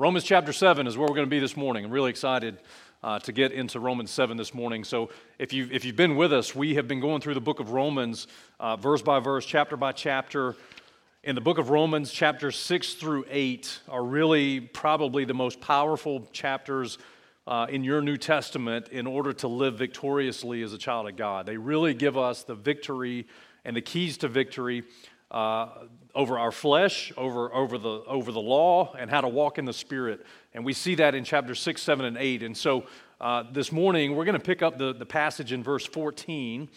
Romans chapter 7 is where we're going to be this morning. I'm really excited uh, to get into Romans 7 this morning. So, if you've, if you've been with us, we have been going through the book of Romans, uh, verse by verse, chapter by chapter. In the book of Romans, chapters 6 through 8 are really probably the most powerful chapters uh, in your New Testament in order to live victoriously as a child of God. They really give us the victory and the keys to victory uh, over our flesh, over, over, the, over the law, and how to walk in the Spirit. And we see that in chapter 6, 7, and 8. And so uh, this morning, we're going to pick up the, the passage in verse 14.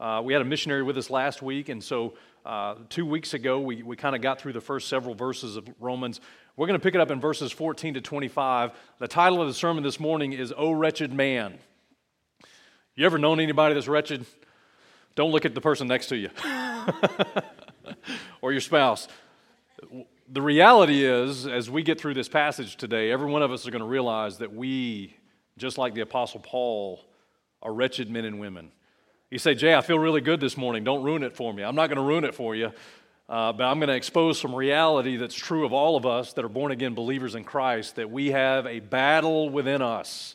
Uh, we had a missionary with us last week, and so uh, two weeks ago, we, we kind of got through the first several verses of Romans. We're going to pick it up in verses 14 to 25. The title of the sermon this morning is O Wretched Man. You ever known anybody that's wretched? Don't look at the person next to you. or your spouse. The reality is, as we get through this passage today, every one of us are going to realize that we, just like the Apostle Paul, are wretched men and women. You say, Jay, I feel really good this morning. Don't ruin it for me. I'm not going to ruin it for you, uh, but I'm going to expose some reality that's true of all of us that are born again believers in Christ that we have a battle within us,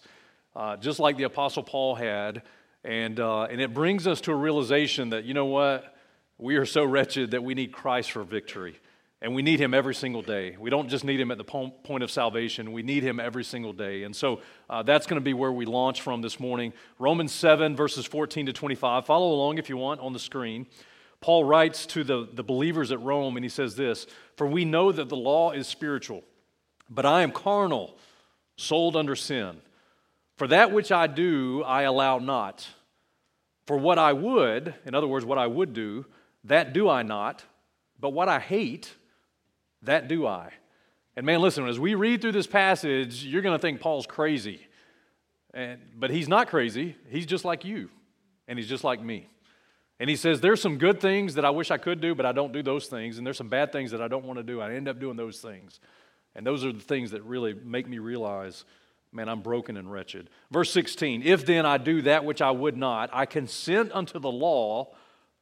uh, just like the Apostle Paul had. And, uh, and it brings us to a realization that, you know what? We are so wretched that we need Christ for victory. And we need him every single day. We don't just need him at the point of salvation, we need him every single day. And so uh, that's going to be where we launch from this morning. Romans 7, verses 14 to 25. Follow along if you want on the screen. Paul writes to the, the believers at Rome, and he says this For we know that the law is spiritual, but I am carnal, sold under sin. For that which I do, I allow not. For what I would, in other words, what I would do, that do I not, but what I hate, that do I. And man, listen, as we read through this passage, you're going to think Paul's crazy. And, but he's not crazy. He's just like you, and he's just like me. And he says, There's some good things that I wish I could do, but I don't do those things. And there's some bad things that I don't want to do. I end up doing those things. And those are the things that really make me realize, man, I'm broken and wretched. Verse 16 If then I do that which I would not, I consent unto the law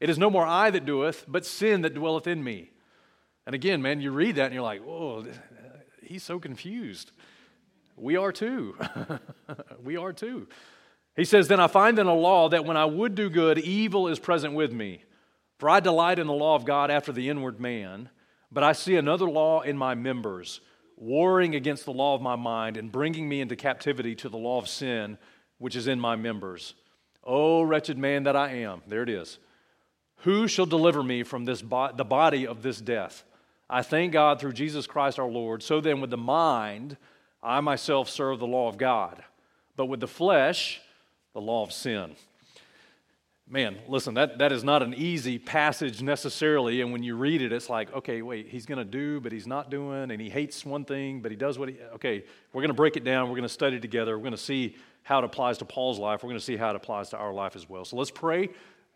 it is no more I that doeth, but sin that dwelleth in me. And again, man, you read that and you're like, whoa, he's so confused. We are too. we are too. He says, Then I find in a law that when I would do good, evil is present with me. For I delight in the law of God after the inward man, but I see another law in my members, warring against the law of my mind and bringing me into captivity to the law of sin, which is in my members. O wretched man that I am. There it is. Who shall deliver me from this bo- the body of this death? I thank God through Jesus Christ our Lord. So then, with the mind, I myself serve the law of God, but with the flesh, the law of sin. Man, listen, that, that is not an easy passage necessarily. And when you read it, it's like, okay, wait, he's going to do, but he's not doing, and he hates one thing, but he does what he. Okay, we're going to break it down. We're going to study together. We're going to see how it applies to Paul's life. We're going to see how it applies to our life as well. So let's pray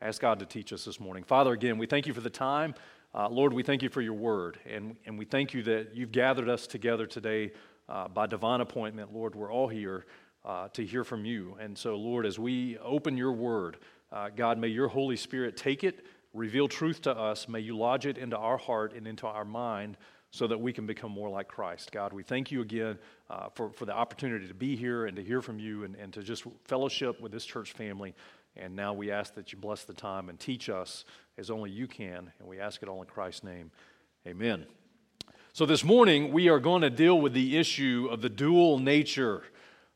ask God to teach us this morning. Father, again, we thank you for the time. Uh, Lord, we thank you for your word, and, and we thank you that you've gathered us together today uh, by divine appointment. Lord, we're all here uh, to hear from you. And so, Lord, as we open your word, uh, God, may your Holy Spirit take it, reveal truth to us. May you lodge it into our heart and into our mind so that we can become more like Christ. God, we thank you again uh, for, for the opportunity to be here and to hear from you and, and to just fellowship with this church family. And now we ask that you bless the time and teach us as only you can. And we ask it all in Christ's name. Amen. So this morning, we are going to deal with the issue of the dual nature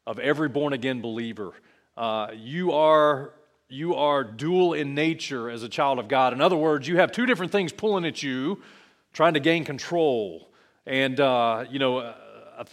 of every born again believer. Uh, you, are, you are dual in nature as a child of God. In other words, you have two different things pulling at you, trying to gain control. And, uh, you know,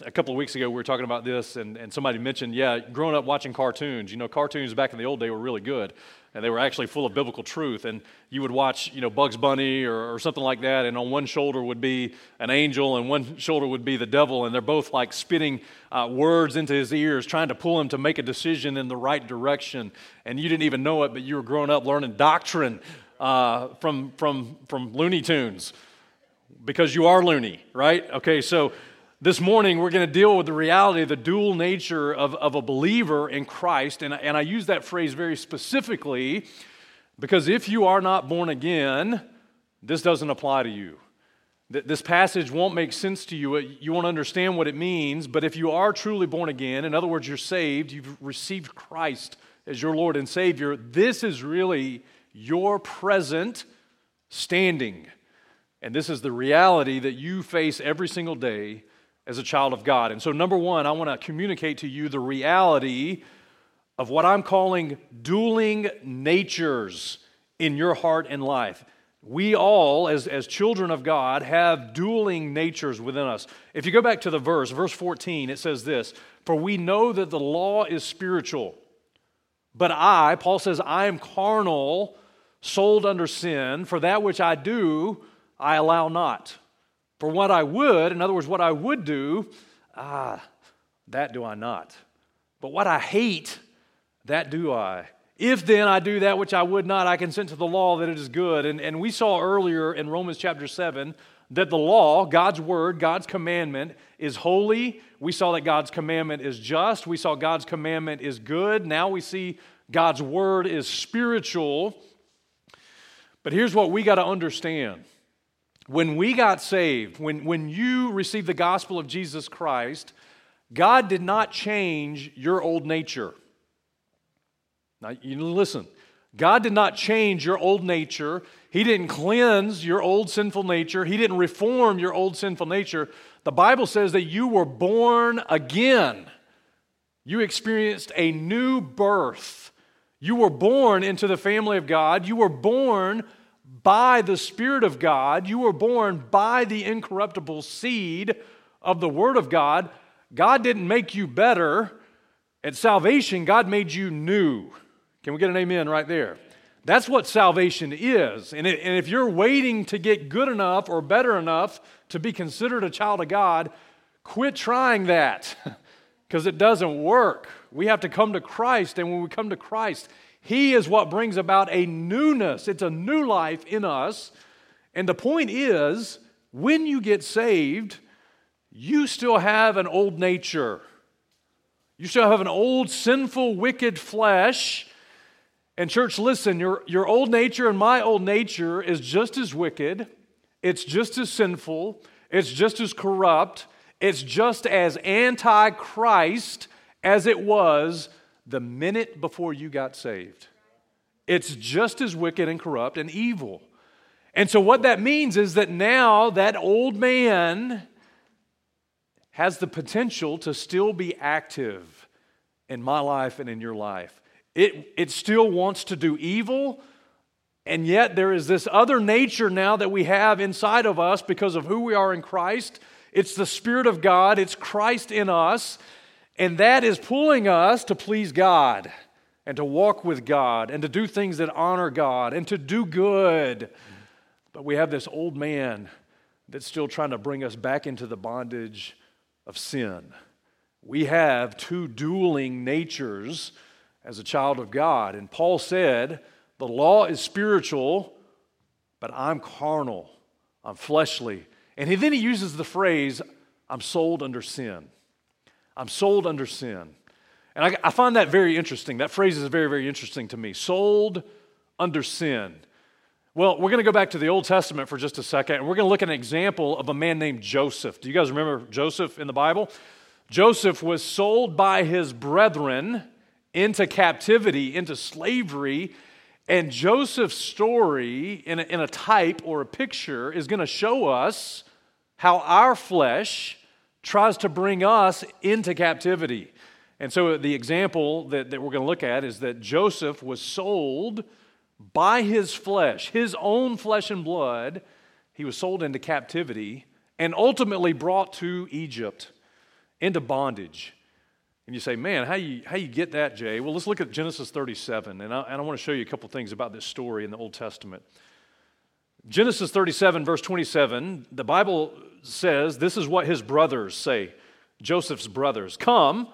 a couple of weeks ago, we were talking about this, and, and somebody mentioned, yeah, growing up watching cartoons. You know, cartoons back in the old day were really good, and they were actually full of biblical truth. And you would watch, you know, Bugs Bunny or, or something like that, and on one shoulder would be an angel, and one shoulder would be the devil, and they're both like spitting uh, words into his ears, trying to pull him to make a decision in the right direction. And you didn't even know it, but you were growing up learning doctrine uh, from, from, from Looney Tunes because you are loony, right? Okay, so this morning we're going to deal with the reality of the dual nature of, of a believer in Christ. And, and I use that phrase very specifically because if you are not born again, this doesn't apply to you. This passage won't make sense to you. You won't understand what it means. But if you are truly born again, in other words, you're saved, you've received Christ as your Lord and Savior, this is really your present standing. And this is the reality that you face every single day as a child of God. And so, number one, I want to communicate to you the reality of what I'm calling dueling natures in your heart and life. We all, as, as children of God, have dueling natures within us. If you go back to the verse, verse 14, it says this For we know that the law is spiritual, but I, Paul says, I am carnal, sold under sin. For that which I do, I allow not. For what I would, in other words, what I would do, ah, that do I not. But what I hate, that do I. If then I do that which I would not, I consent to the law that it is good. And, and we saw earlier in Romans chapter 7 that the law, God's word, God's commandment, is holy. We saw that God's commandment is just. We saw God's commandment is good. Now we see God's word is spiritual. But here's what we got to understand when we got saved, when, when you received the gospel of Jesus Christ, God did not change your old nature. Now, you listen. God did not change your old nature. He didn't cleanse your old sinful nature. He didn't reform your old sinful nature. The Bible says that you were born again. You experienced a new birth. You were born into the family of God. You were born by the Spirit of God. You were born by the incorruptible seed of the Word of God. God didn't make you better. At salvation, God made you new. Can we get an amen right there? That's what salvation is. And, it, and if you're waiting to get good enough or better enough to be considered a child of God, quit trying that because it doesn't work. We have to come to Christ. And when we come to Christ, he is what brings about a newness. It's a new life in us. And the point is, when you get saved, you still have an old nature. You still have an old, sinful, wicked flesh. And, church, listen, your, your old nature and my old nature is just as wicked, it's just as sinful, it's just as corrupt, it's just as anti Christ as it was the minute before you got saved. It's just as wicked and corrupt and evil. And so, what that means is that now that old man has the potential to still be active in my life and in your life. It, it still wants to do evil, and yet there is this other nature now that we have inside of us because of who we are in Christ. It's the Spirit of God, it's Christ in us. And that is pulling us to please God and to walk with God and to do things that honor God and to do good. But we have this old man that's still trying to bring us back into the bondage of sin. We have two dueling natures as a child of God. And Paul said, The law is spiritual, but I'm carnal, I'm fleshly. And then he uses the phrase, I'm sold under sin. I'm sold under sin. And I, I, find that very interesting. That phrase is very, very interesting to me. Sold under sin. Well, we're going to go back to the Old Testament for just a second, and we're going to look at an example of a man named Joseph. Do you guys remember Joseph in the Bible? Joseph was sold by his brethren into captivity, into slavery. And Joseph's story, in a, in a type or a picture, is going to show us how our flesh tries to bring us into captivity. And so the example that, that we're going to look at is that Joseph was sold by his flesh, his own flesh and blood. He was sold into captivity and ultimately brought to Egypt. into bondage. And you say, man, how you, how you get that, Jay? Well, let's look at Genesis 37, and I, and I want to show you a couple things about this story in the Old Testament. Genesis 37, verse 27, the Bible says this is what his brothers say, Joseph's brothers. Come,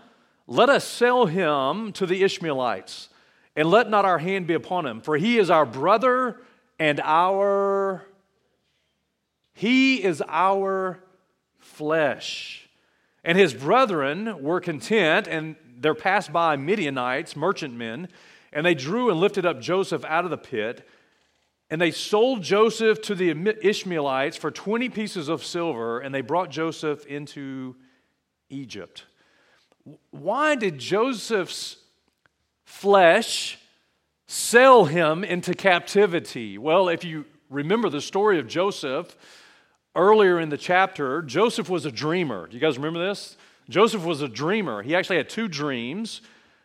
let us sell him to the Ishmaelites, and let not our hand be upon him, for he is our brother and our he is our flesh. And his brethren were content, and there passed by Midianites, merchantmen, and they drew and lifted up Joseph out of the pit. And they sold Joseph to the Ishmaelites for 20 pieces of silver, and they brought Joseph into Egypt. Why did Joseph's flesh sell him into captivity? Well, if you remember the story of Joseph, earlier in the chapter, Joseph was a dreamer. Do you guys remember this? Joseph was a dreamer. He actually had two dreams.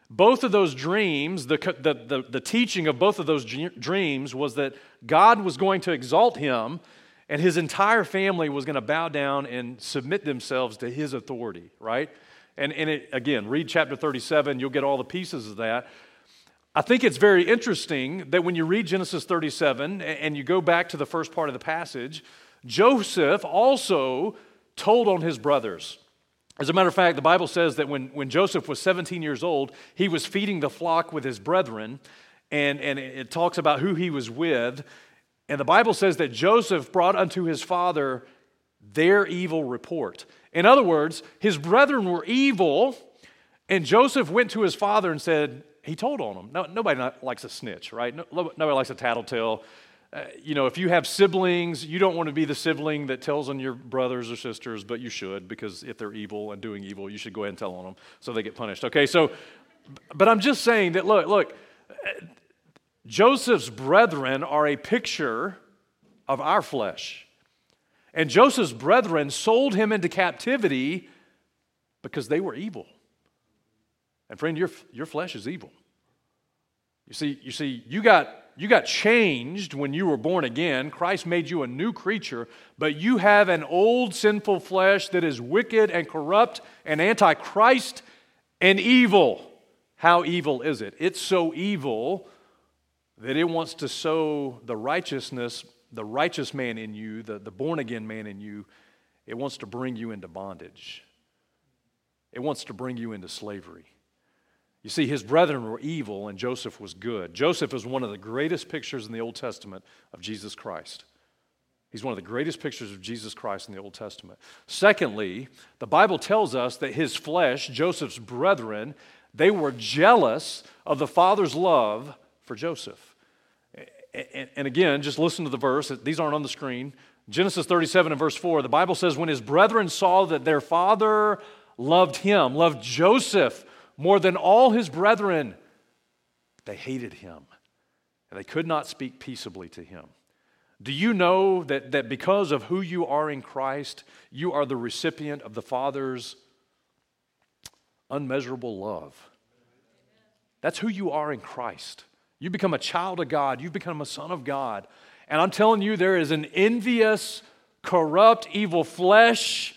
Both of those dreams, the, the, the, the teaching of both of those dreams was that God was going to exalt him and his entire family was going to bow down and submit themselves to his authority, right? And, and it, again, read chapter 37, you'll get all the pieces of that. I think it's very interesting that when you read Genesis 37 and you go back to the first part of the passage, Joseph also told on his brothers. As a matter of fact, the Bible says that when, when Joseph was 17 years old, he was feeding the flock with his brethren, and, and it talks about who he was with. And the Bible says that Joseph brought unto his father their evil report. In other words, his brethren were evil, and Joseph went to his father and said, he told on them. No, nobody likes a snitch, right? No, nobody likes a tattletale. Uh, you know, if you have siblings, you don't want to be the sibling that tells on your brothers or sisters, but you should because if they're evil and doing evil, you should go ahead and tell on them so they get punished. Okay, so, but I'm just saying that look, look, Joseph's brethren are a picture of our flesh. And Joseph's brethren sold him into captivity because they were evil. And friend, your, your flesh is evil. You see, you see, you got you got changed when you were born again. Christ made you a new creature, but you have an old sinful flesh that is wicked and corrupt and antichrist and evil. How evil is it? It's so evil that it wants to sow the righteousness, the righteous man in you, the, the born again man in you, it wants to bring you into bondage. It wants to bring you into slavery. You see, his brethren were evil and Joseph was good. Joseph is one of the greatest pictures in the Old Testament of Jesus Christ. He's one of the greatest pictures of Jesus Christ in the Old Testament. Secondly, the Bible tells us that his flesh, Joseph's brethren, they were jealous of the father's love for Joseph. And again, just listen to the verse. These aren't on the screen. Genesis 37 and verse 4, the Bible says, When his brethren saw that their father loved him, loved Joseph more than all his brethren, they hated him, and they could not speak peaceably to him. Do you know that, that because of who you are in Christ, you are the recipient of the Father's unmeasurable love? That's who you are in Christ. You become a child of God, you become a son of God. And I'm telling you, there is an envious, corrupt, evil flesh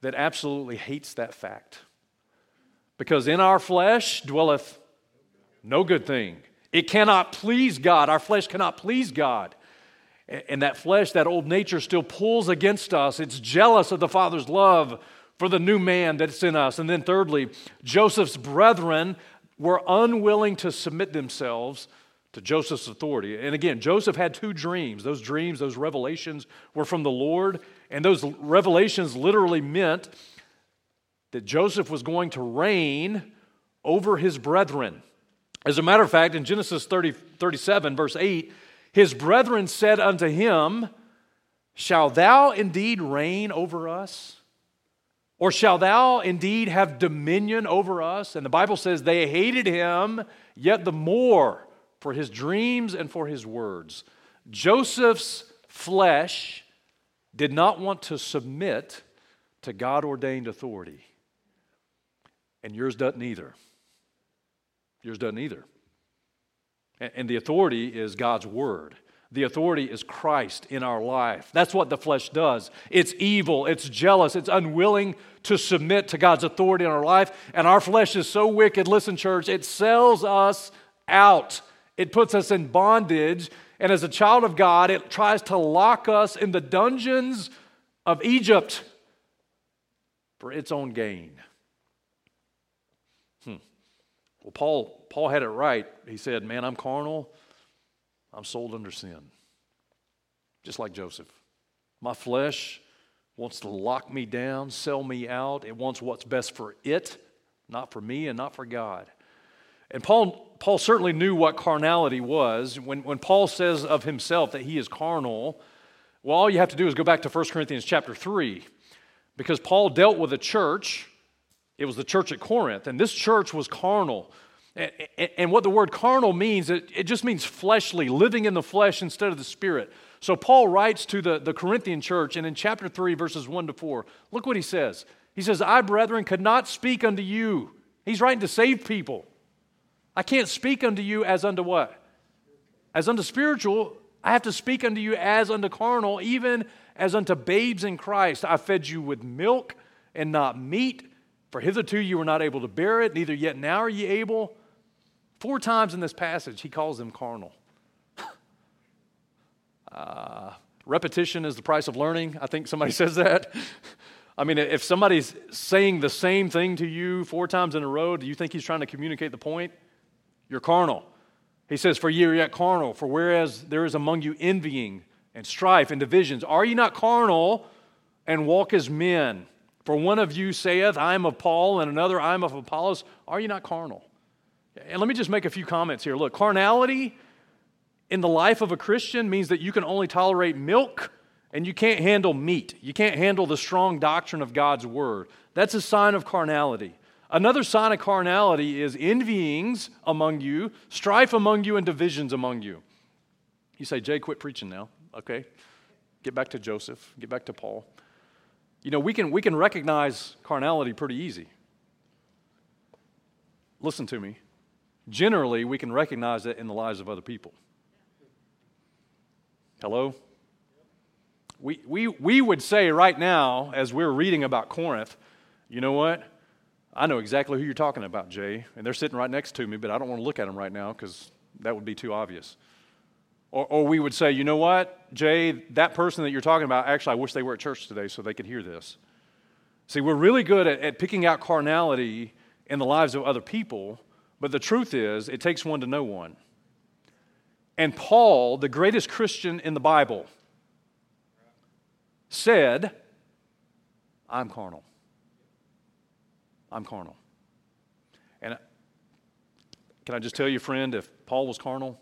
that absolutely hates that fact. Because in our flesh dwelleth no good thing. It cannot please God. Our flesh cannot please God. And that flesh, that old nature, still pulls against us. It's jealous of the Father's love for the new man that's in us. And then, thirdly, Joseph's brethren were unwilling to submit themselves to Joseph's authority. And again, Joseph had two dreams. Those dreams, those revelations were from the Lord. And those revelations literally meant that Joseph was going to reign over his brethren. As a matter of fact, in Genesis 30, 37, verse 8, his brethren said unto him, Shall thou indeed reign over us? Or shall thou indeed have dominion over us? And the Bible says they hated him yet the more for his dreams and for his words. Joseph's flesh did not want to submit to God ordained authority. And yours doesn't either. Yours doesn't either. And the authority is God's word. The authority is Christ in our life. That's what the flesh does. It's evil, it's jealous, it's unwilling to submit to God's authority in our life. And our flesh is so wicked, listen, church, it sells us out. It puts us in bondage. And as a child of God, it tries to lock us in the dungeons of Egypt for its own gain. Well, Paul, Paul had it right. He said, Man, I'm carnal I'm sold under sin, just like Joseph. My flesh wants to lock me down, sell me out. It wants what's best for it, not for me and not for God. And Paul, Paul certainly knew what carnality was. When, when Paul says of himself that he is carnal, well, all you have to do is go back to 1 Corinthians chapter 3, because Paul dealt with a church. It was the church at Corinth, and this church was carnal. And what the word carnal means, it just means fleshly, living in the flesh instead of the spirit. So Paul writes to the, the Corinthian church, and in chapter 3, verses 1 to 4, look what he says. He says, I, brethren, could not speak unto you. He's writing to save people. I can't speak unto you as unto what? As unto spiritual. I have to speak unto you as unto carnal, even as unto babes in Christ. I fed you with milk and not meat, for hitherto you were not able to bear it, neither yet now are ye able. Four times in this passage, he calls them carnal. uh, repetition is the price of learning. I think somebody says that. I mean, if somebody's saying the same thing to you four times in a row, do you think he's trying to communicate the point? You're carnal. He says, For ye are yet carnal, for whereas there is among you envying and strife and divisions, are ye not carnal and walk as men? For one of you saith, I am of Paul, and another, I am of Apollos. Are you not carnal? And let me just make a few comments here. Look, carnality in the life of a Christian means that you can only tolerate milk and you can't handle meat. You can't handle the strong doctrine of God's word. That's a sign of carnality. Another sign of carnality is envyings among you, strife among you, and divisions among you. You say, Jay, quit preaching now. Okay. Get back to Joseph, get back to Paul. You know, we can, we can recognize carnality pretty easy. Listen to me generally we can recognize it in the lives of other people. Hello? We, we, we would say right now, as we're reading about Corinth, you know what? I know exactly who you're talking about, Jay, and they're sitting right next to me, but I don't want to look at them right now because that would be too obvious. Or, or we would say, you know what, Jay, that person that you're talking about, actually, I wish they were at church today so they could hear this. See, we're really good at, at picking out carnality in the lives of other people, but the truth is, it takes one to know one. And Paul, the greatest Christian in the Bible, said, I'm carnal. I'm carnal. And uh, can I just tell you, friend, if Paul was carnal,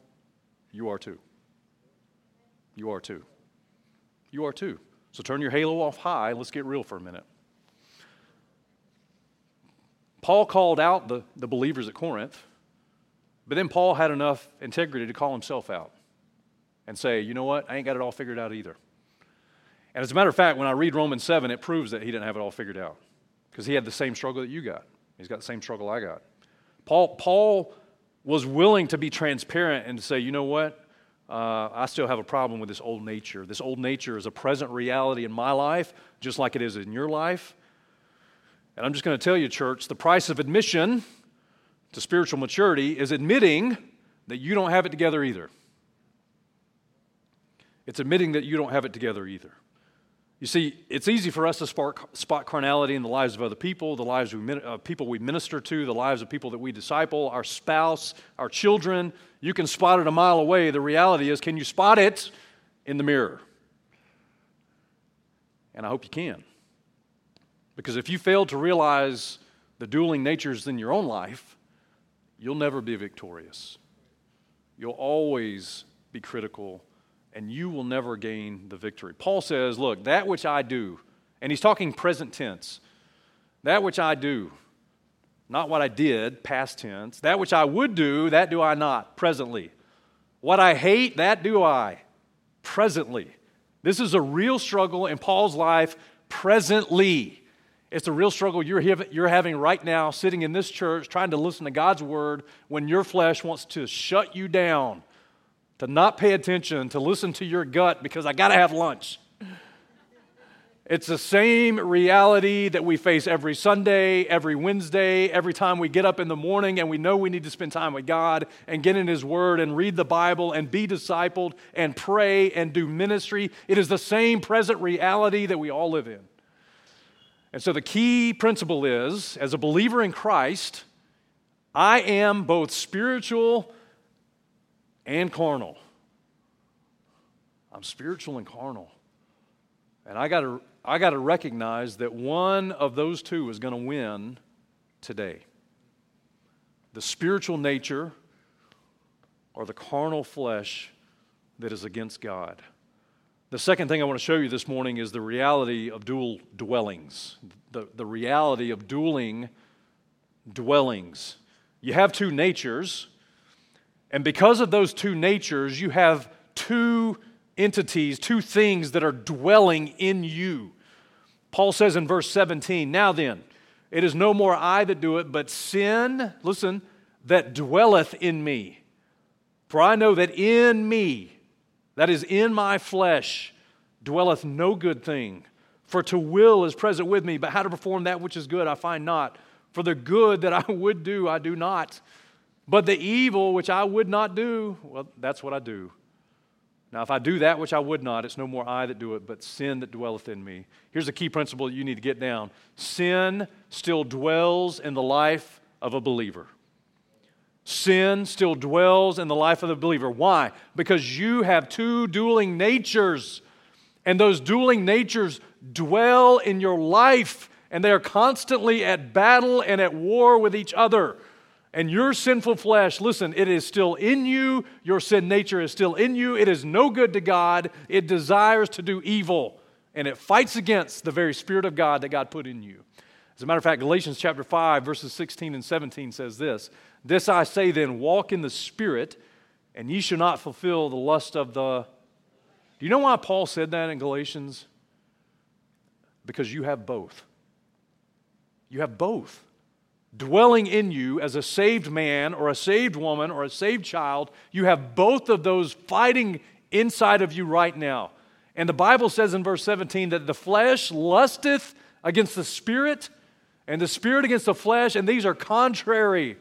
you are too. You are too. You are too. So turn your halo off high. Let's get real for a minute. Paul called out the, the believers at Corinth, but then Paul had enough integrity to call himself out and say, you know what, I ain't got it all figured out either. And as a matter of fact, when I read Romans 7, it proves that he didn't have it all figured out because he had the same struggle that you got. He's got the same struggle I got. Paul, Paul was willing to be transparent and say, you know what, uh, I still have a problem with this old nature. This old nature is a present reality in my life, just like it is in your life. And I'm just going to tell you, church, the price of admission to spiritual maturity is admitting that you don't have it together either. It's admitting that you don't have it together either. You see, it's easy for us to spot carnality in the lives of other people, the lives of uh, people we minister to, the lives of people that we disciple, our spouse, our children. You can spot it a mile away. The reality is, can you spot it in the mirror? And I hope you can. Because if you fail to realize the dueling natures in your own life, you'll never be victorious. You'll always be critical and you will never gain the victory. Paul says, Look, that which I do, and he's talking present tense, that which I do, not what I did, past tense, that which I would do, that do I not, presently. What I hate, that do I, presently. This is a real struggle in Paul's life, presently. It's a real struggle you're, having right now, sitting in this church, trying to listen to God's word when your flesh wants to shut you down to not pay attention, to listen to your gut because I got to have lunch. It's the same reality that we face every Sunday, every Wednesday, every time we get up in the morning and we know we need to spend time with God and get in His Word and read the Bible and be discipled and pray and do ministry. It is the same present reality that we all live in. And so the key principle is as a believer in Christ, I am both spiritual and carnal. I'm spiritual and carnal. And I got to I got to recognize that one of those two is going to win today the spiritual nature or the carnal flesh that is against God. The second thing I want to show you this morning is the reality of dual dwellings, the, the reality of dueling dwellings. You have two natures, and because of those two natures, you have two entities, two things that are dwelling in you. Paul says in verse 17, Now then, it is no more I that do it, but sin, listen, that dwelleth in me. For I know that in me, that is in my flesh, dwelleth no good thing. For to will is present with me, but how to perform that which is good I find not. For the good that I would do, I do not. But the evil which I would not do, well, that's what I do. Now, if I do that which I would not, it's no more I that do it, but sin that dwelleth in me. Here's a key principle you need to get down sin still dwells in the life of a believer. Sin still dwells in the life of the believer. Why? Because you have two dueling natures, and those dueling natures dwell in your life, and they are constantly at battle and at war with each other. And your sinful flesh, listen, it is still in you. Your sin nature is still in you. It is no good to God. It desires to do evil, and it fights against the very Spirit of God that God put in you. As a matter of fact, Galatians chapter 5, verses 16 and 17 says this This I say then, walk in the Spirit, and ye shall not fulfill the lust of the. Do you know why Paul said that in Galatians? Because you have both. You have both dwelling in you as a saved man or a saved woman or a saved child. You have both of those fighting inside of you right now. And the Bible says in verse 17 that the flesh lusteth against the spirit, and the spirit against the flesh, and these are contrary,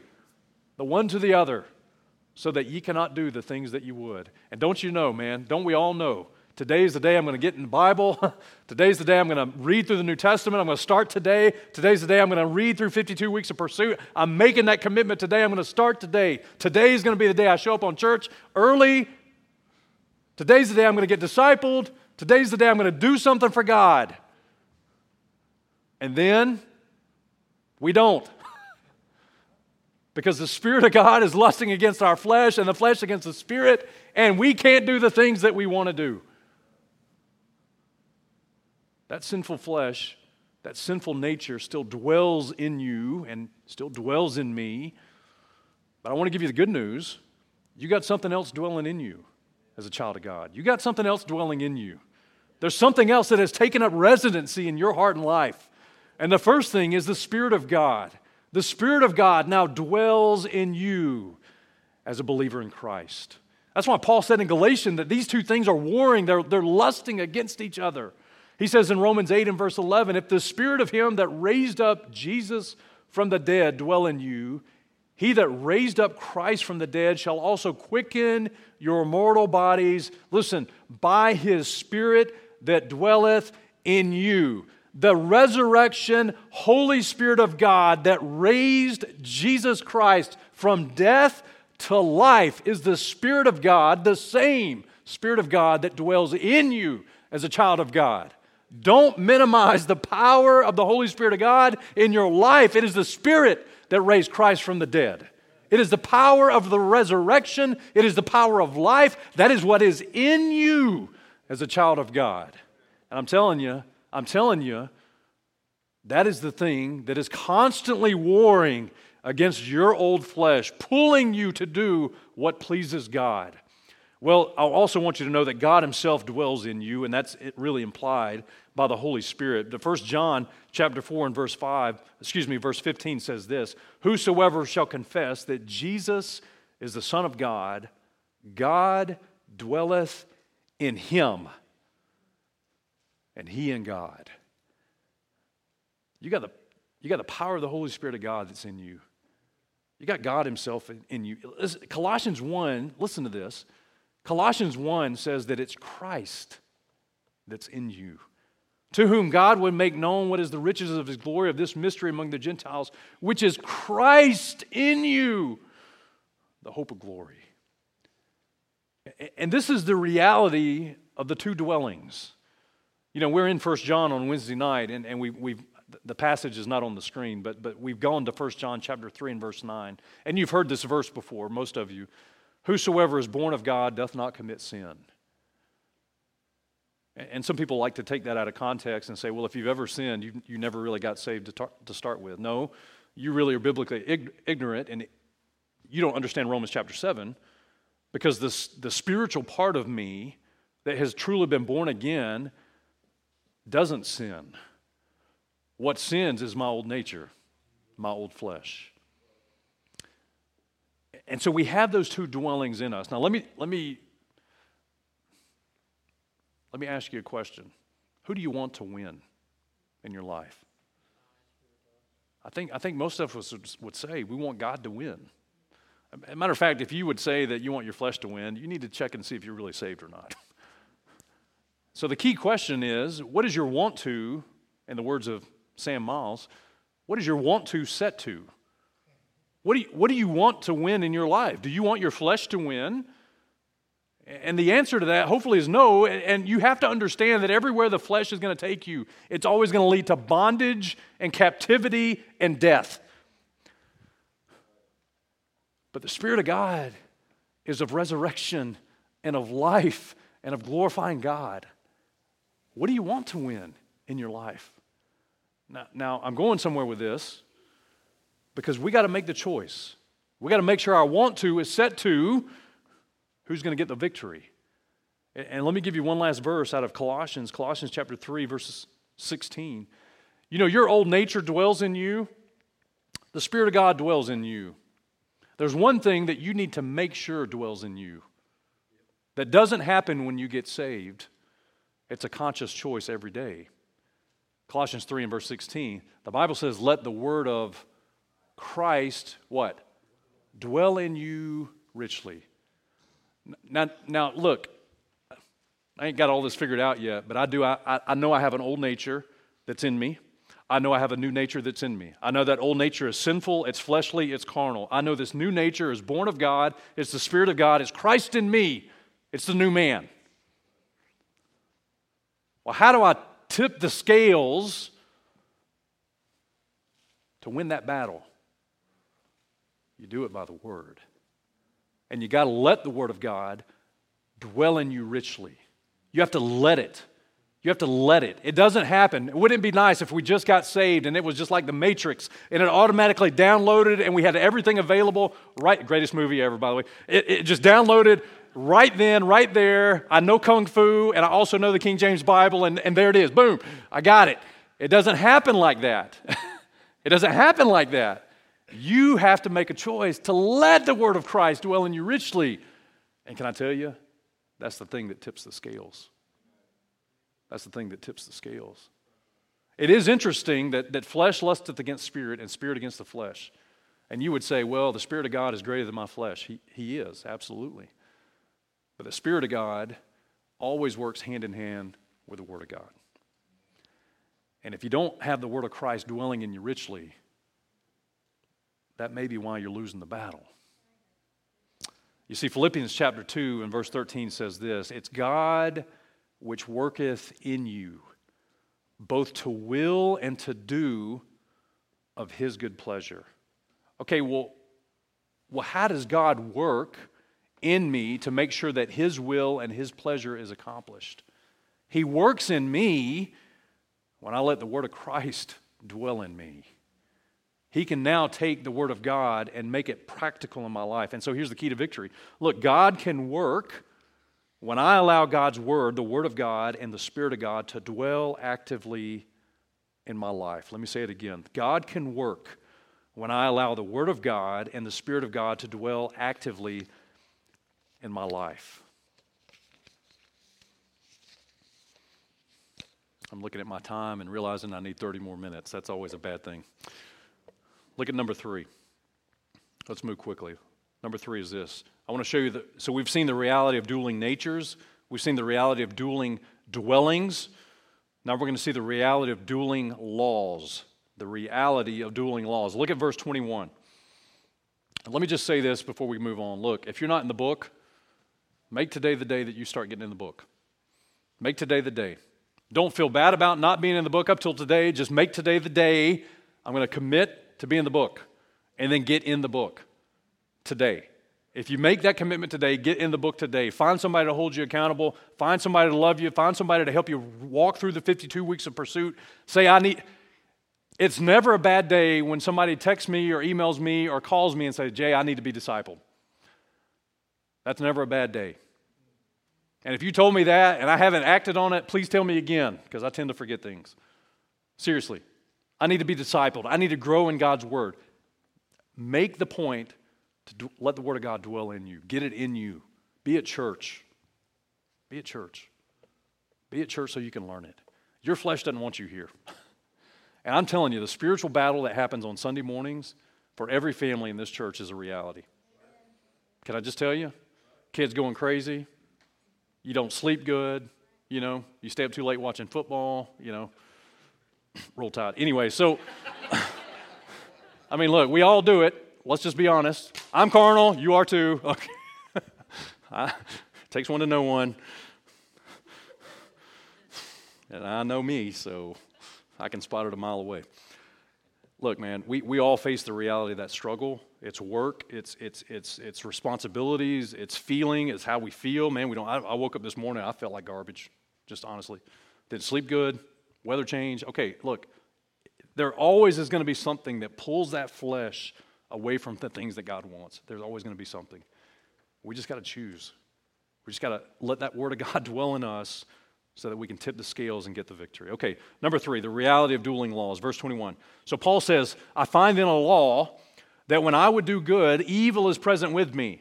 the one to the other, so that ye cannot do the things that you would. And don't you know, man, don't we all know Today's the day I'm going to get in the Bible. Today's the day I'm going to read through the New Testament. I'm going to start today. Today's the day I'm going to read through 52 weeks of pursuit. I'm making that commitment today. I'm going to start today. Today is going to be the day I show up on church early. Today's the day I'm going to get discipled. Today's the day I'm going to do something for God. And then we don't. because the Spirit of God is lusting against our flesh and the flesh against the Spirit, and we can't do the things that we want to do. That sinful flesh, that sinful nature still dwells in you and still dwells in me. But I want to give you the good news. You got something else dwelling in you as a child of God. You got something else dwelling in you. There's something else that has taken up residency in your heart and life. And the first thing is the Spirit of God. The Spirit of God now dwells in you as a believer in Christ. That's why Paul said in Galatians that these two things are warring, they're, they're lusting against each other. He says in Romans 8 and verse 11, if the spirit of him that raised up Jesus from the dead dwell in you, he that raised up Christ from the dead shall also quicken your mortal bodies, listen, by his spirit that dwelleth in you. The resurrection, Holy Spirit of God that raised Jesus Christ from death to life is the Spirit of God, the same Spirit of God that dwells in you as a child of God. Don't minimize the power of the Holy Spirit of God in your life. It is the Spirit that raised Christ from the dead. It is the power of the resurrection. It is the power of life. That is what is in you as a child of God. And I'm telling you, I'm telling you, that is the thing that is constantly warring against your old flesh, pulling you to do what pleases God. Well, I also want you to know that God Himself dwells in you, and that's really implied by the Holy Spirit. The First John chapter 4 and verse 5, excuse me, verse 15 says this Whosoever shall confess that Jesus is the Son of God, God dwelleth in him, and he in God. You got the, you got the power of the Holy Spirit of God that's in you. You got God Himself in, in you. Colossians 1, listen to this. Colossians 1 says that it's Christ that's in you, to whom God would make known what is the riches of His glory of this mystery among the Gentiles, which is Christ in you, the hope of glory. And this is the reality of the two dwellings. You know, we're in First John on Wednesday night, and, and we, we've the passage is not on the screen, but, but we've gone to 1 John chapter 3 and verse 9. And you've heard this verse before, most of you. Whosoever is born of God doth not commit sin. And some people like to take that out of context and say, well, if you've ever sinned, you, you never really got saved to, tar- to start with. No, you really are biblically ig- ignorant and you don't understand Romans chapter 7 because this, the spiritual part of me that has truly been born again doesn't sin. What sins is my old nature, my old flesh. And so we have those two dwellings in us. Now let me let me let me ask you a question. Who do you want to win in your life? I think, I think most of us would say we want God to win. As a matter of fact, if you would say that you want your flesh to win, you need to check and see if you're really saved or not. so the key question is what is your want to, in the words of Sam Miles, what is your want to set to? What do, you, what do you want to win in your life? Do you want your flesh to win? And the answer to that, hopefully, is no. And you have to understand that everywhere the flesh is going to take you, it's always going to lead to bondage and captivity and death. But the Spirit of God is of resurrection and of life and of glorifying God. What do you want to win in your life? Now, now I'm going somewhere with this because we got to make the choice. We got to make sure our want to is set to who's going to get the victory. And let me give you one last verse out of Colossians, Colossians chapter 3, verses 16. You know, your old nature dwells in you, the Spirit of God dwells in you. There's one thing that you need to make sure dwells in you that doesn't happen when you get saved. It's a conscious choice every day. Colossians 3 and verse 16, the Bible says, Let the word of Christ, what? Dwell in you richly. Now, now look, I ain't got all this figured out yet, but I do. I, I know I have an old nature that's in me. I know I have a new nature that's in me. I know that old nature is sinful, it's fleshly, it's carnal. I know this new nature is born of God, it's the Spirit of God, it's Christ in me, it's the new man. Well, how do I tip the scales to win that battle? You do it by the Word. And you got to let the Word of God dwell in you richly. You have to let it. You have to let it. It doesn't happen. Wouldn't it be nice if we just got saved and it was just like the Matrix and it automatically downloaded and we had everything available? Right, greatest movie ever, by the way. It, it just downloaded right then, right there. I know Kung Fu and I also know the King James Bible, and, and there it is. Boom, I got it. It doesn't happen like that. it doesn't happen like that. You have to make a choice to let the word of Christ dwell in you richly. And can I tell you, that's the thing that tips the scales. That's the thing that tips the scales. It is interesting that, that flesh lusteth against spirit and spirit against the flesh. And you would say, well, the Spirit of God is greater than my flesh. He, he is, absolutely. But the Spirit of God always works hand in hand with the Word of God. And if you don't have the Word of Christ dwelling in you richly, that may be why you're losing the battle. You see, Philippians chapter 2 and verse 13 says this It's God which worketh in you, both to will and to do of his good pleasure. Okay, well, well how does God work in me to make sure that his will and his pleasure is accomplished? He works in me when I let the word of Christ dwell in me. He can now take the Word of God and make it practical in my life. And so here's the key to victory. Look, God can work when I allow God's Word, the Word of God, and the Spirit of God to dwell actively in my life. Let me say it again. God can work when I allow the Word of God and the Spirit of God to dwell actively in my life. I'm looking at my time and realizing I need 30 more minutes. That's always a bad thing. Look at number three. Let's move quickly. Number three is this. I want to show you that. So we've seen the reality of dueling natures, we've seen the reality of dueling dwellings. Now we're going to see the reality of dueling laws. The reality of dueling laws. Look at verse 21. Let me just say this before we move on. Look, if you're not in the book, make today the day that you start getting in the book. Make today the day. Don't feel bad about not being in the book up till today. Just make today the day. I'm going to commit to be in the book and then get in the book today. If you make that commitment today, get in the book today. Find somebody to hold you accountable. Find somebody to love you. Find somebody to help you walk through the 52 weeks of pursuit. Say, I need. It's never a bad day when somebody texts me or emails me or calls me and says, Jay, I need to be discipled. That's never a bad day. And if you told me that and I haven't acted on it, please tell me again because I tend to forget things. Seriously, I need to be discipled. I need to grow in God's word. Make the point to let the word of God dwell in you, get it in you. Be at church. Be at church. Be at church so you can learn it. Your flesh doesn't want you here. And I'm telling you, the spiritual battle that happens on Sunday mornings for every family in this church is a reality. Can I just tell you? Kids going crazy, you don't sleep good, you know, you stay up too late watching football, you know, roll tide. Anyway, so, I mean, look, we all do it. Let's just be honest. I'm carnal, you are too. Okay. I, takes one to know one. And I know me, so I can spot it a mile away. Look, man, we, we all face the reality of that struggle. It's work, it's, it's, it's, it's responsibilities, it's feeling, it's how we feel. Man, we don't, I, I woke up this morning, I felt like garbage, just honestly. Didn't sleep good, weather change. Okay, look, there always is going to be something that pulls that flesh away from the things that God wants. There's always going to be something. We just got to choose. We just got to let that word of God dwell in us so that we can tip the scales and get the victory. Okay, number three, the reality of dueling laws. Verse 21. So Paul says, I find in a law that when I would do good, evil is present with me.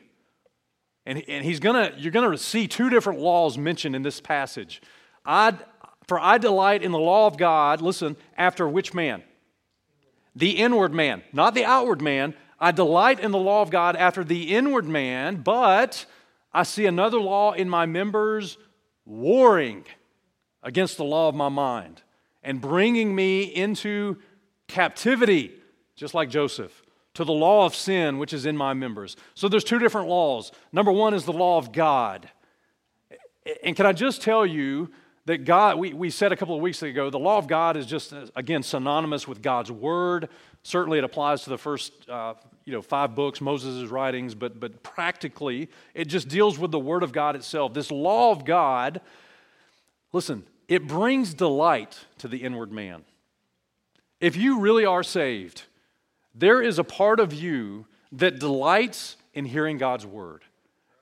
And, and he's gonna, you're going to see two different laws mentioned in this passage. I, for I delight in the law of God, listen, after which man? The inward man, not the outward man. I delight in the law of God after the inward man, but I see another law in my members warring against the law of my mind and bringing me into captivity, just like Joseph, to the law of sin which is in my members. So there's two different laws. Number one is the law of God. And can I just tell you that God, we, we said a couple of weeks ago, the law of God is just, again, synonymous with God's word. Certainly it applies to the first uh, you know, five books, Moses' writings, but, but practically it just deals with the word of God itself. This law of God, listen, it brings delight to the inward man. If you really are saved, there is a part of you that delights in hearing God's word.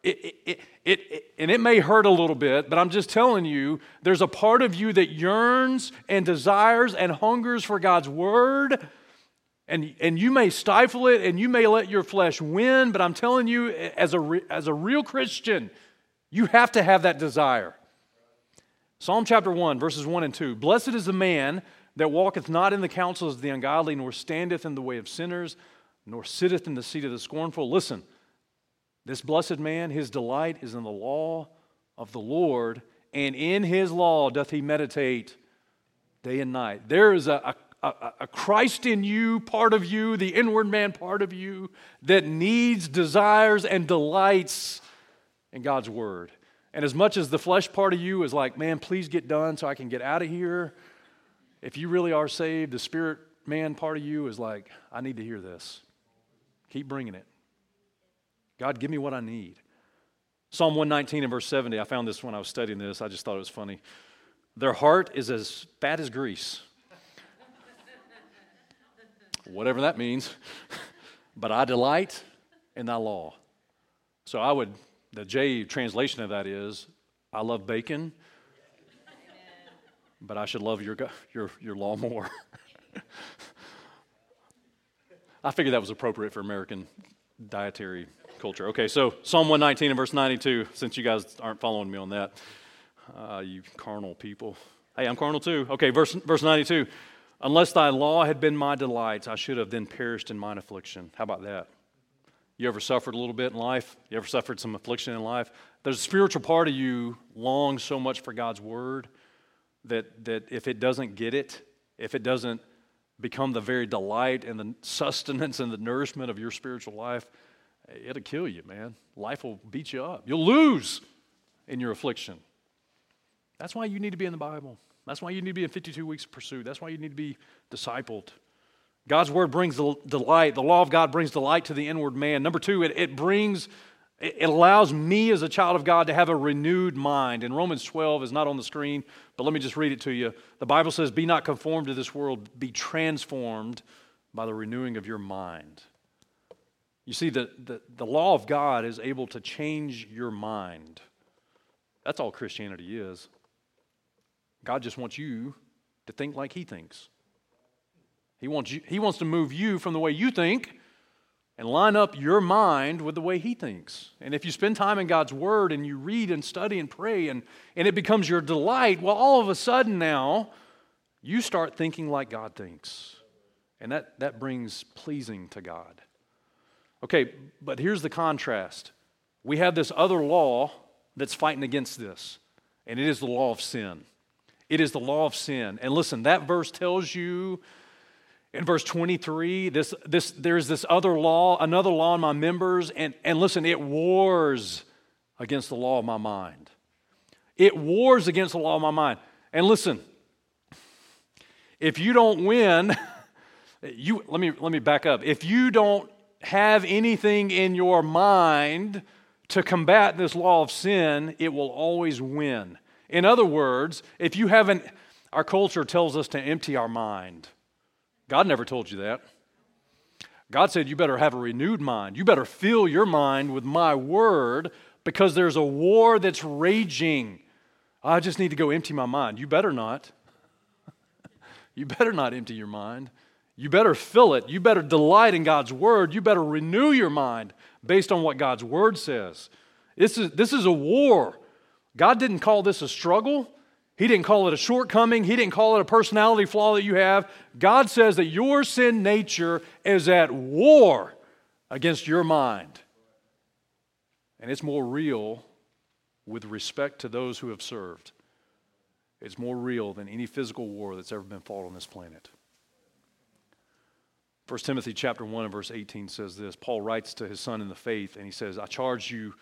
It, it, it, it, and it may hurt a little bit, but I'm just telling you, there's a part of you that yearns and desires and hungers for God's word. And, and you may stifle it and you may let your flesh win, but I'm telling you, as a, as a real Christian, you have to have that desire. Psalm chapter 1, verses 1 and 2. Blessed is the man that walketh not in the counsels of the ungodly, nor standeth in the way of sinners, nor sitteth in the seat of the scornful. Listen, this blessed man, his delight is in the law of the Lord, and in his law doth he meditate day and night. There is a, a, a Christ in you part of you, the inward man part of you, that needs, desires, and delights in God's word. And as much as the flesh part of you is like, man, please get done so I can get out of here, if you really are saved, the spirit man part of you is like, I need to hear this. Keep bringing it. God, give me what I need. Psalm 119 and verse 70, I found this when I was studying this. I just thought it was funny. Their heart is as fat as grease. Whatever that means. but I delight in thy law. So I would the Jay translation of that is, I love bacon, but I should love your, your, your law more. I figured that was appropriate for American dietary culture. Okay, so Psalm 119 and verse 92, since you guys aren't following me on that, uh, you carnal people. Hey, I'm carnal too. Okay, verse, verse 92. Unless thy law had been my delights, I should have then perished in mine affliction. How about that? You ever suffered a little bit in life? You ever suffered some affliction in life? There's a spiritual part of you longs so much for God's word that, that if it doesn't get it, if it doesn't become the very delight and the sustenance and the nourishment of your spiritual life, it'll kill you, man. Life will beat you up. You'll lose in your affliction. That's why you need to be in the Bible. That's why you need to be in 52 weeks of pursuit. That's why you need to be discipled. God's word brings the delight. The law of God brings delight to the inward man. Number two, it, it brings, it allows me as a child of God to have a renewed mind. And Romans 12 is not on the screen, but let me just read it to you. The Bible says, Be not conformed to this world, be transformed by the renewing of your mind. You see, the, the, the law of God is able to change your mind. That's all Christianity is. God just wants you to think like He thinks. He wants, you, he wants to move you from the way you think and line up your mind with the way He thinks. And if you spend time in God's Word and you read and study and pray and, and it becomes your delight, well, all of a sudden now, you start thinking like God thinks. And that, that brings pleasing to God. Okay, but here's the contrast we have this other law that's fighting against this, and it is the law of sin. It is the law of sin. And listen, that verse tells you in verse 23 this, this, there's this other law, another law in my members, and, and listen, it wars against the law of my mind. It wars against the law of my mind. And listen, if you don't win, you let me let me back up. If you don't have anything in your mind to combat this law of sin, it will always win. In other words, if you haven't, our culture tells us to empty our mind. God never told you that. God said you better have a renewed mind. You better fill your mind with my word because there's a war that's raging. I just need to go empty my mind. You better not. you better not empty your mind. You better fill it. You better delight in God's word. You better renew your mind based on what God's word says. This is, this is a war. God didn't call this a struggle. He didn't call it a shortcoming. He didn't call it a personality flaw that you have. God says that your sin nature is at war against your mind. And it's more real with respect to those who have served. It's more real than any physical war that's ever been fought on this planet. 1 Timothy chapter 1 and verse 18 says this. Paul writes to his son in the faith, and he says, I charge you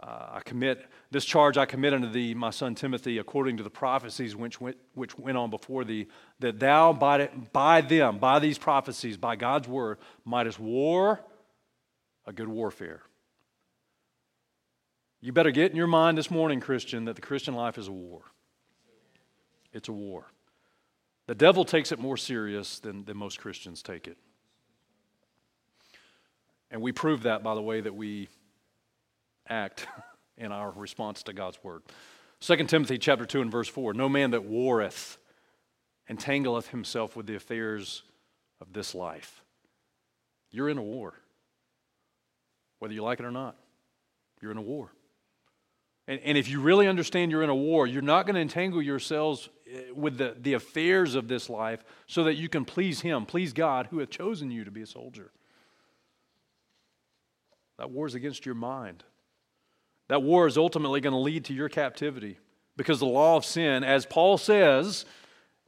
uh, I commit this charge I commit unto thee, my son Timothy, according to the prophecies which went, which went on before thee, that thou by, by them, by these prophecies, by God's word, mightest war a good warfare. You better get in your mind this morning, Christian, that the Christian life is a war. It's a war. The devil takes it more serious than, than most Christians take it. And we prove that by the way that we act in our response to God's word. 2 Timothy chapter 2 and verse 4 No man that warreth entangleth himself with the affairs of this life. You're in a war. Whether you like it or not, you're in a war. And, and if you really understand you're in a war, you're not going to entangle yourselves eh, with the, the affairs of this life so that you can please Him, please God, who hath chosen you to be a soldier. That war is against your mind. That war is ultimately going to lead to your captivity because the law of sin, as Paul says,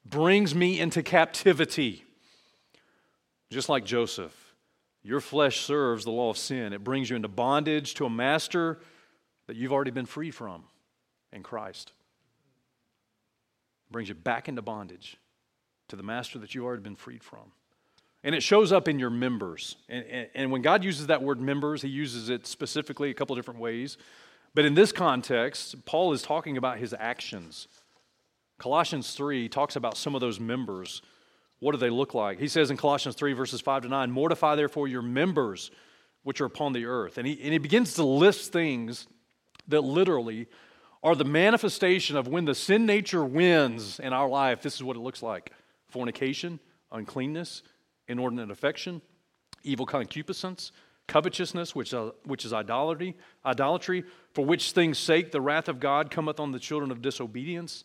brings me into captivity. Just like Joseph, your flesh serves the law of sin. It brings you into bondage to a master that you've already been freed from in Christ. It brings you back into bondage to the master that you've already been freed from. And it shows up in your members. And, and, and, when God uses that word members, he uses it specifically a couple different ways. But in this context, Paul is talking about his actions. Colossians 3 talks about some of those members. What do they look like? He says in Colossians 3, verses 5 to 9, Mortify therefore your members which are upon the earth. And he, and he begins to list things that literally are the manifestation of when the sin nature wins in our life. This is what it looks like fornication, uncleanness, inordinate affection, evil concupiscence, covetousness, which, uh, which is idolatry, idolatry, for which things' sake the wrath of God cometh on the children of disobedience,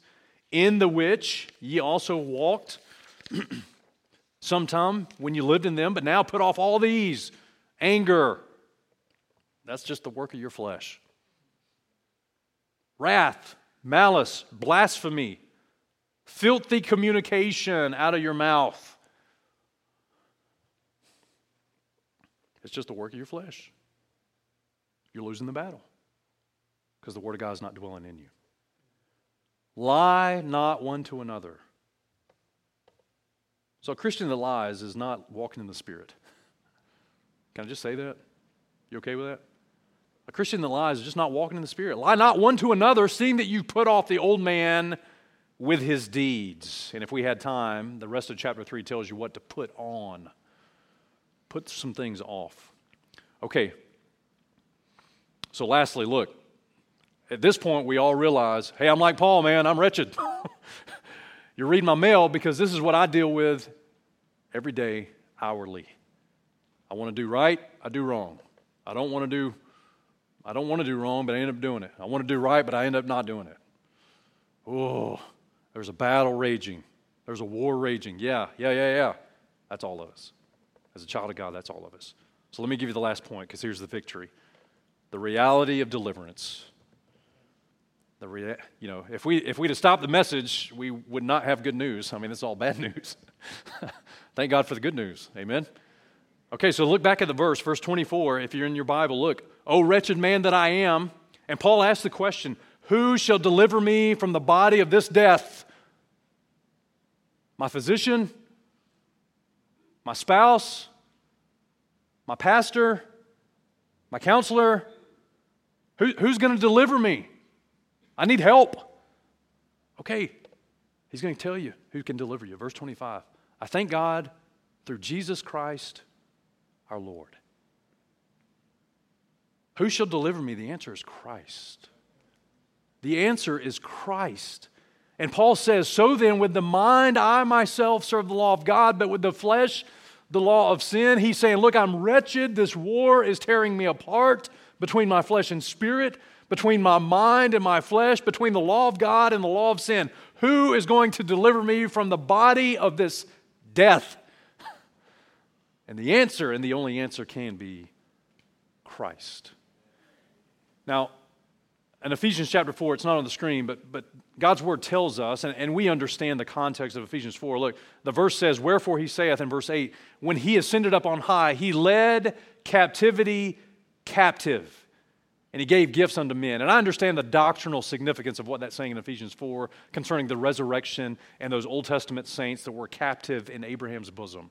in the which ye also walked sometime when you lived in them, but now put off all these anger. That's just the work of your flesh. Wrath, malice, blasphemy, filthy communication out of your mouth. It's just the work of your flesh. You're losing the battle because the Word of God is not dwelling in you. Lie not one to another. So, a Christian that lies is not walking in the Spirit. Can I just say that? You okay with that? A Christian that lies is just not walking in the Spirit. Lie not one to another, seeing that you put off the old man with his deeds. And if we had time, the rest of chapter 3 tells you what to put on. Put some things off. Okay. So, lastly, look, at this point, we all realize hey, I'm like Paul, man, I'm wretched. You're reading my mail because this is what I deal with every day, hourly. I want to do right, I do wrong. I don't want to do I don't want to do wrong, but I end up doing it. I want to do right, but I end up not doing it. Oh, there's a battle raging. There's a war raging. Yeah, yeah, yeah, yeah. That's all of us. As a child of God, that's all of us. So let me give you the last point because here's the victory the reality of deliverance. The rea- you know, if, we, if we'd have stopped the message, we would not have good news. I mean, it's all bad news. Thank God for the good news. Amen. Okay, so look back at the verse, verse 24. If you're in your Bible, look. Oh, wretched man that I am. And Paul asked the question Who shall deliver me from the body of this death? My physician? My spouse? My pastor? My counselor? Who, who's going to deliver me? I need help. Okay, he's going to tell you who can deliver you. Verse 25. I thank God through Jesus Christ our Lord. Who shall deliver me? The answer is Christ. The answer is Christ. And Paul says, So then, with the mind, I myself serve the law of God, but with the flesh, the law of sin. He's saying, Look, I'm wretched. This war is tearing me apart between my flesh and spirit between my mind and my flesh, between the law of God and the law of sin. Who is going to deliver me from the body of this death? And the answer, and the only answer, can be Christ. Now, in Ephesians chapter 4, it's not on the screen, but, but God's word tells us, and, and we understand the context of Ephesians 4. Look, the verse says, Wherefore he saith in verse 8, When he ascended up on high, he led captivity captive and he gave gifts unto men. And I understand the doctrinal significance of what that's saying in Ephesians 4 concerning the resurrection and those Old Testament saints that were captive in Abraham's bosom.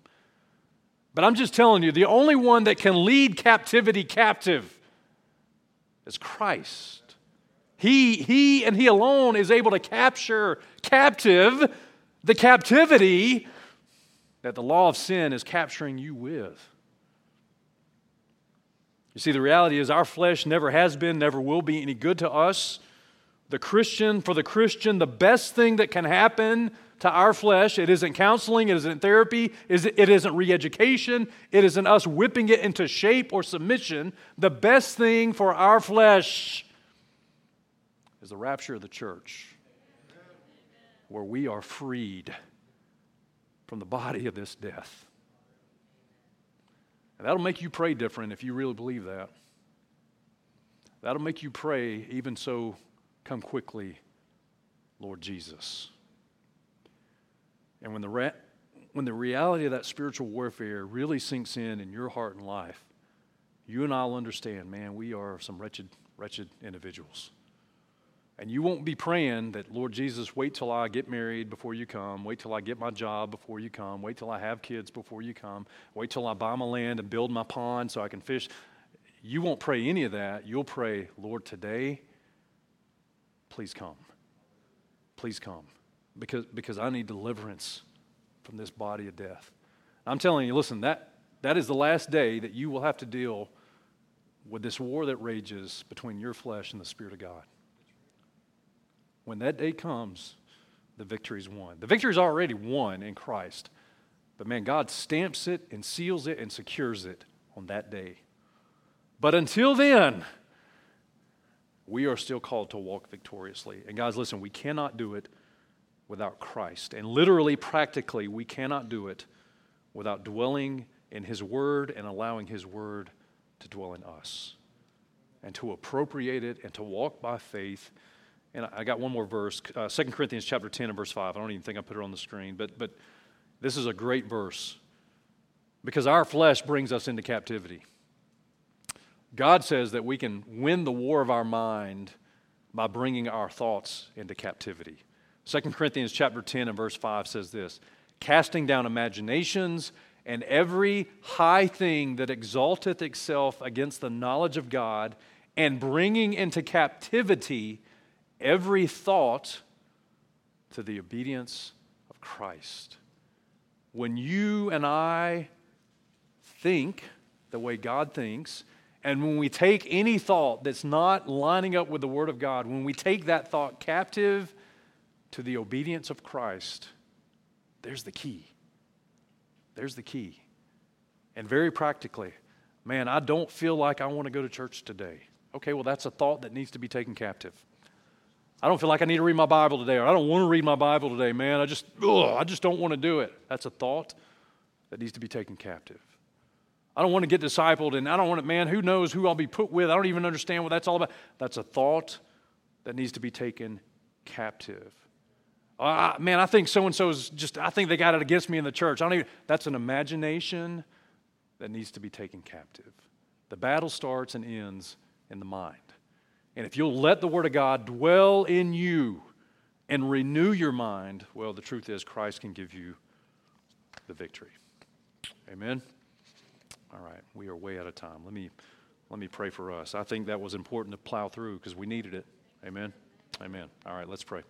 But I'm just telling you, the only one that can lead captivity captive is Christ. He, he and He alone is able to capture captive the captivity that the law of sin is capturing you with. You see, the reality is our flesh never has been, never will be any good to us. The Christian, for the Christian, the best thing that can happen to our flesh, it isn't counseling, it isn't therapy, it isn't re education, it isn't us whipping it into shape or submission. The best thing for our flesh is the rapture of the church, where we are freed from the body of this death. And that'll make you pray different if you really believe that. That'll make you pray, even so, come quickly, Lord Jesus. And when the, re- when the reality of that spiritual warfare really sinks in in your heart and life, you and I will understand, man, we are some wretched, wretched individuals. And you won't be praying that, Lord Jesus, wait till I get married before you come. Wait till I get my job before you come. Wait till I have kids before you come. Wait till I buy my land and build my pond so I can fish. You won't pray any of that. You'll pray, Lord, today, please come. Please come. Because, because I need deliverance from this body of death. I'm telling you, listen, that, that is the last day that you will have to deal with this war that rages between your flesh and the Spirit of God. When that day comes, the victory is won. The victory is already won in Christ. But man, God stamps it and seals it and secures it on that day. But until then, we are still called to walk victoriously. And guys, listen, we cannot do it without Christ. And literally, practically, we cannot do it without dwelling in His Word and allowing His Word to dwell in us and to appropriate it and to walk by faith. And I got one more verse, uh, 2 Corinthians chapter 10 and verse 5. I don't even think I put it on the screen, but, but this is a great verse because our flesh brings us into captivity. God says that we can win the war of our mind by bringing our thoughts into captivity. 2 Corinthians chapter 10 and verse 5 says this, casting down imaginations and every high thing that exalteth itself against the knowledge of God, and bringing into captivity every thought to the obedience of Christ. When you and I think the way God thinks, and when we take any thought that's not lining up with the Word of God, when we take that thought captive to the obedience of Christ, there's the key. There's the key. And very practically, man, I don't feel like I want to go to church today. Okay, well, that's a thought that needs to be taken captive. I don't feel like I need to read my Bible today, or I don't want to read my Bible today, man. I just, ugh, I just don't want to do it. That's a thought that needs to be taken captive. I don't want to get discipled, and I don't want to, man, who knows who I'll be put with. I don't even understand what that's all about. That's a thought that needs to be taken captive. Uh, man, I think so and so is just, I think they got it against me in the church. I don't even, that's an imagination that needs to be taken captive. The battle starts and ends in the mind. And if you'll let the Word of God dwell in you and renew your mind, well, the truth is Christ can give you the victory. Amen. All right, we are way out of time. Let me let me pray for us. I think that was important to plow through because we needed it. Amen. Amen. All right, let's pray.